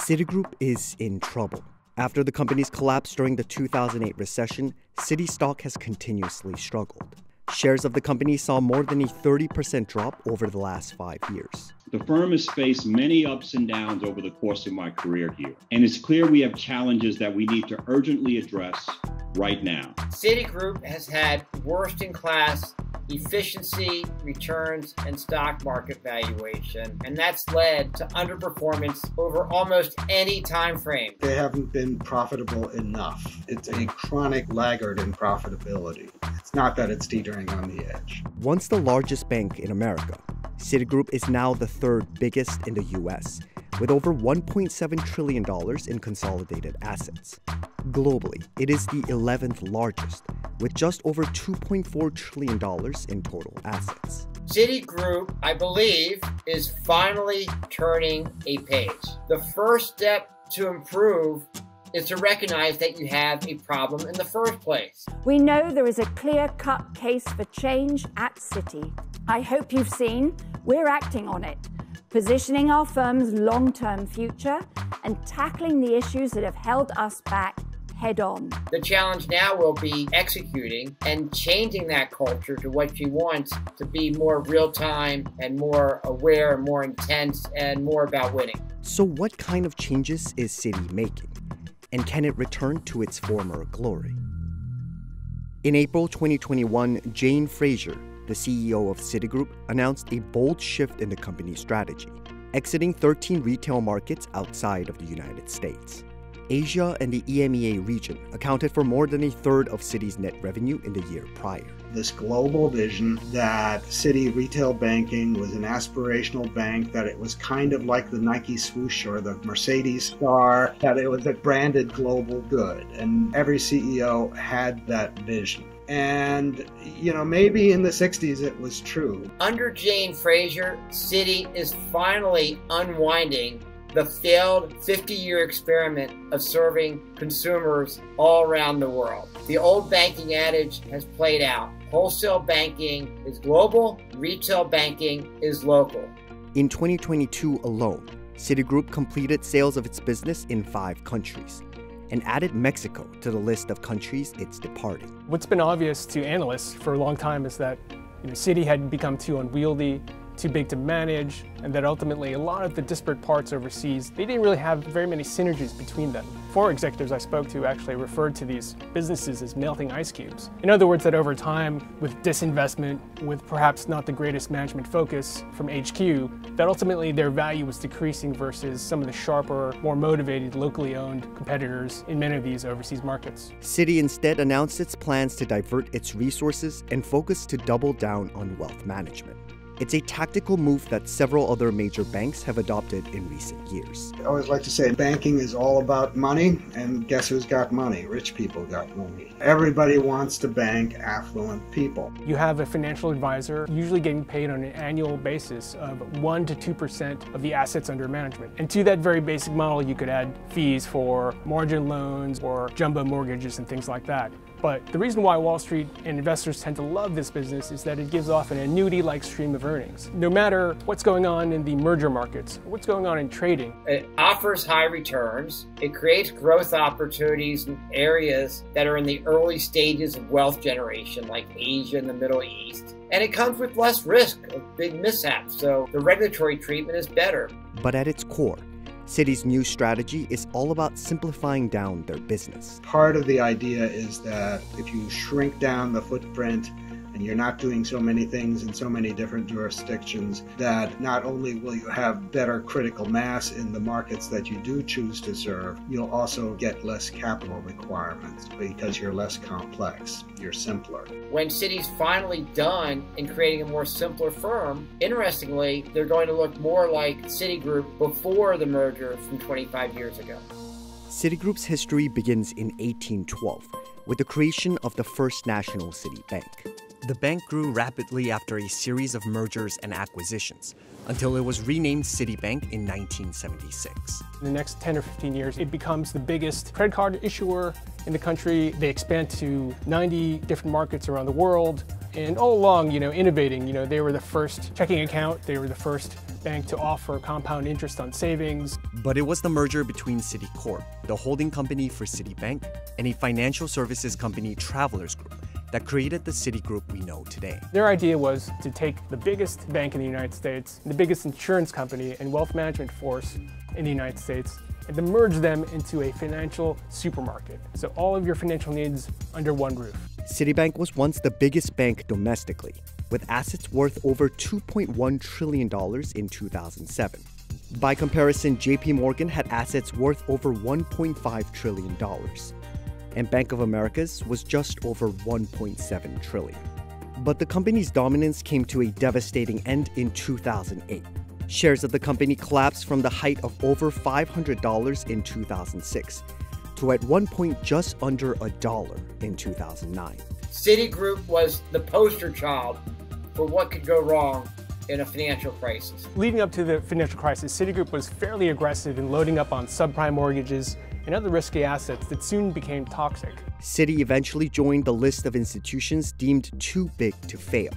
Citigroup is in trouble. After the company's collapse during the 2008 recession, Citi stock has continuously struggled. Shares of the company saw more than a 30% drop over the last five years. The firm has faced many ups and downs over the course of my career here, and it's clear we have challenges that we need to urgently address right now. Citigroup has had worst in class efficiency, returns, and stock market valuation, and that's led to underperformance over almost any time frame. They haven't been profitable enough. It's a chronic laggard in profitability. It's not that it's teetering on the edge. Once the largest bank in America, Citigroup is now the third biggest in the US, with over $1.7 trillion in consolidated assets. Globally, it is the 11th largest, with just over $2.4 trillion in total assets. Citigroup, I believe, is finally turning a page. The first step to improve is to recognize that you have a problem in the first place. We know there is a clear cut case for change at Citi. I hope you've seen we're acting on it, positioning our firm's long term future and tackling the issues that have held us back head on. The challenge now will be executing and changing that culture to what she wants to be more real time and more aware, and more intense, and more about winning. So, what kind of changes is Citi making? And can it return to its former glory? In April 2021, Jane Fraser, the CEO of Citigroup, announced a bold shift in the company's strategy, exiting 13 retail markets outside of the United States. Asia and the EMEA region accounted for more than a third of Citi's net revenue in the year prior. This global vision that Citi retail banking was an aspirational bank, that it was kind of like the Nike swoosh or the Mercedes star, that it was a branded global good. And every CEO had that vision. And, you know, maybe in the 60s it was true. Under Jane Fraser, Citi is finally unwinding the failed 50 year experiment of serving consumers all around the world. The old banking adage has played out. Wholesale banking is global, retail banking is local. In 2022 alone, Citigroup completed sales of its business in five countries and added Mexico to the list of countries it's departing. What's been obvious to analysts for a long time is that you know, Citi had become too unwieldy too big to manage, and that ultimately a lot of the disparate parts overseas, they didn't really have very many synergies between them. Four executives I spoke to actually referred to these businesses as melting ice cubes. In other words, that over time, with disinvestment, with perhaps not the greatest management focus from HQ, that ultimately their value was decreasing versus some of the sharper, more motivated, locally owned competitors in many of these overseas markets. Citi instead announced its plans to divert its resources and focus to double down on wealth management. It's a tactical move that several other major banks have adopted in recent years. I always like to say banking is all about money, and guess who's got money? Rich people got money. Everybody wants to bank affluent people. You have a financial advisor usually getting paid on an annual basis of 1 to 2% of the assets under management. And to that very basic model, you could add fees for margin loans or jumbo mortgages and things like that. But the reason why Wall Street and investors tend to love this business is that it gives off an annuity-like stream of earnings. No matter what's going on in the merger markets, what's going on in trading. It offers high returns. It creates growth opportunities in areas that are in the early stages of wealth generation, like Asia and the Middle East. And it comes with less risk of big mishaps, so the regulatory treatment is better. But at its core, Citi's new strategy is all about simplifying down their business. Part of the idea is that if you shrink down the footprint and you're not doing so many things in so many different jurisdictions that not only will you have better critical mass in the markets that you do choose to serve, you'll also get less capital requirements because you're less complex, you're simpler. When Citi's finally done in creating a more simpler firm, interestingly, they're going to look more like Citigroup before the merger from 25 years ago. Citigroup's history begins in 1812 with the creation of the First National City Bank. The bank grew rapidly after a series of mergers and acquisitions until it was renamed Citibank in 1976. In the next 10 or 15 years, it becomes the biggest credit card issuer in the country. They expand to 90 different markets around the world. And all along, you know, innovating, you know, they were the first checking account, they were the first bank to offer compound interest on savings. But it was the merger between Citicorp, the holding company for Citibank, and a financial services company, Travelers Group, that created the Citigroup we know today. Their idea was to take the biggest bank in the United States, the biggest insurance company and wealth management force in the United States, and to merge them into a financial supermarket. So all of your financial needs under one roof. Citibank was once the biggest bank domestically, with assets worth over $2.1 trillion in 2007. By comparison, JP Morgan had assets worth over $1.5 trillion and Bank of America's was just over 1.7 trillion. But the company's dominance came to a devastating end in 2008. Shares of the company collapsed from the height of over $500 in 2006 to at one point just under a dollar in 2009. Citigroup was the poster child for what could go wrong in a financial crisis. Leading up to the financial crisis, Citigroup was fairly aggressive in loading up on subprime mortgages and other risky assets that soon became toxic. Citi eventually joined the list of institutions deemed too big to fail,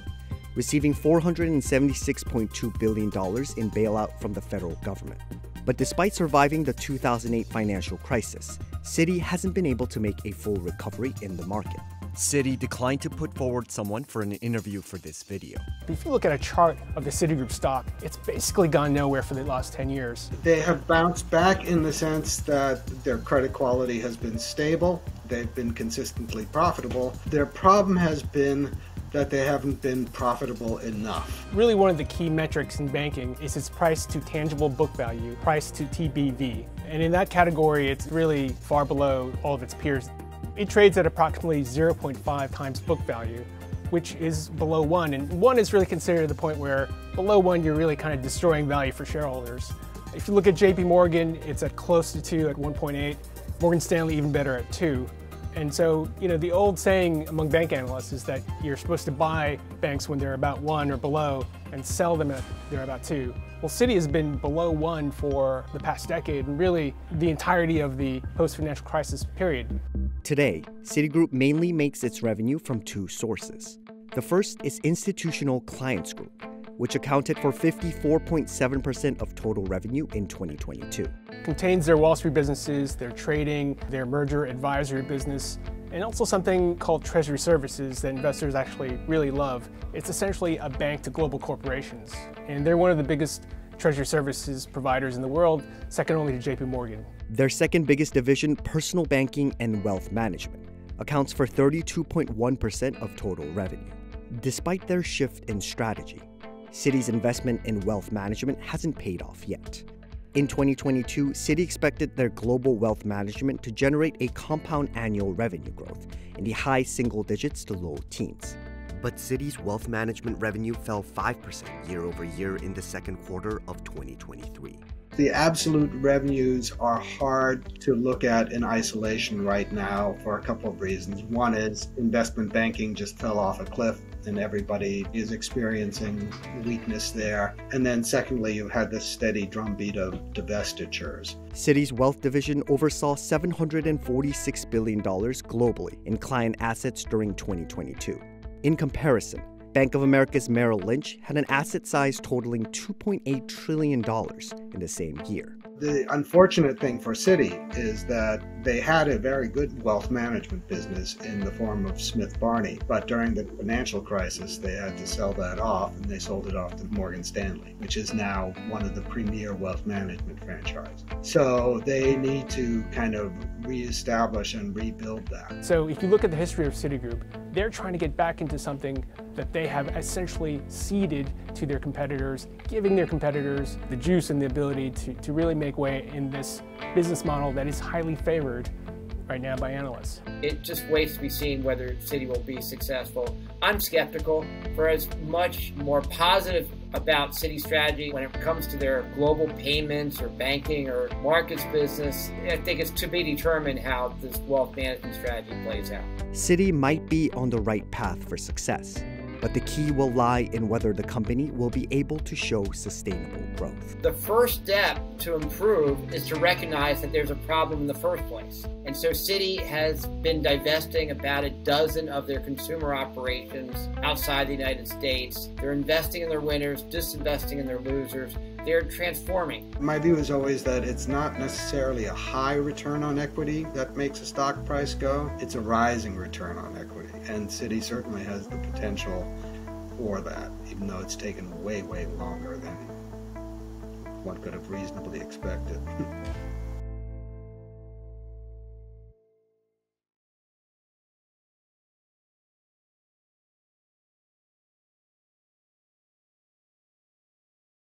receiving $476.2 billion in bailout from the federal government. But despite surviving the 2008 financial crisis, Citi hasn't been able to make a full recovery in the market. Citi declined to put forward someone for an interview for this video. If you look at a chart of the Citigroup stock, it's basically gone nowhere for the last 10 years. They have bounced back in the sense that their credit quality has been stable, they've been consistently profitable. Their problem has been that they haven't been profitable enough. Really, one of the key metrics in banking is its price to tangible book value, price to TBV. And in that category, it's really far below all of its peers. It trades at approximately 0.5 times book value, which is below one. And one is really considered the point where below one, you're really kind of destroying value for shareholders. If you look at JP Morgan, it's at close to two at 1.8. Morgan Stanley even better at two. And so, you know, the old saying among bank analysts is that you're supposed to buy banks when they're about one or below and sell them at they're about two. Well, Citi has been below one for the past decade and really the entirety of the post-financial crisis period. Today, Citigroup mainly makes its revenue from two sources. The first is Institutional Clients Group, which accounted for 54.7% of total revenue in 2022. Contains their Wall Street businesses, their trading, their merger advisory business, and also something called Treasury Services that investors actually really love. It's essentially a bank to global corporations, and they're one of the biggest treasury services providers in the world, second only to JP Morgan. Their second biggest division, personal banking and wealth management, accounts for 32.1% of total revenue. Despite their shift in strategy, Citi's investment in wealth management hasn't paid off yet. In 2022, Citi expected their global wealth management to generate a compound annual revenue growth in the high single digits to low teens. But Citi's wealth management revenue fell 5% year over year in the second quarter of 2023. The absolute revenues are hard to look at in isolation right now for a couple of reasons. One is investment banking just fell off a cliff and everybody is experiencing weakness there. And then, secondly, you had this steady drumbeat of divestitures. Citi's wealth division oversaw $746 billion globally in client assets during 2022. In comparison, Bank of America's Merrill Lynch had an asset size totaling $2.8 trillion in the same year. The unfortunate thing for Citi is that they had a very good wealth management business in the form of Smith Barney, but during the financial crisis, they had to sell that off and they sold it off to Morgan Stanley, which is now one of the premier wealth management franchises. So they need to kind of reestablish and rebuild that. So if you look at the history of Citigroup, they're trying to get back into something that they have essentially ceded to their competitors, giving their competitors the juice and the ability to, to really make way in this business model that is highly favored right now by analysts. It just waits to be seen whether Citi will be successful. I'm skeptical for as much more positive about Citi strategy when it comes to their global payments or banking or markets business. I think it's to be determined how this wealth management strategy plays out. Citi might be on the right path for success but the key will lie in whether the company will be able to show sustainable growth. The first step to improve is to recognize that there's a problem in the first place. And so Citi has been divesting about a dozen of their consumer operations outside the United States. They're investing in their winners, disinvesting in their losers. they're transforming. My view is always that it's not necessarily a high return on equity that makes a stock price go, it's a rising return on equity. And Citi certainly has the potential for that, even though it's taken way, way longer than one could have reasonably expected.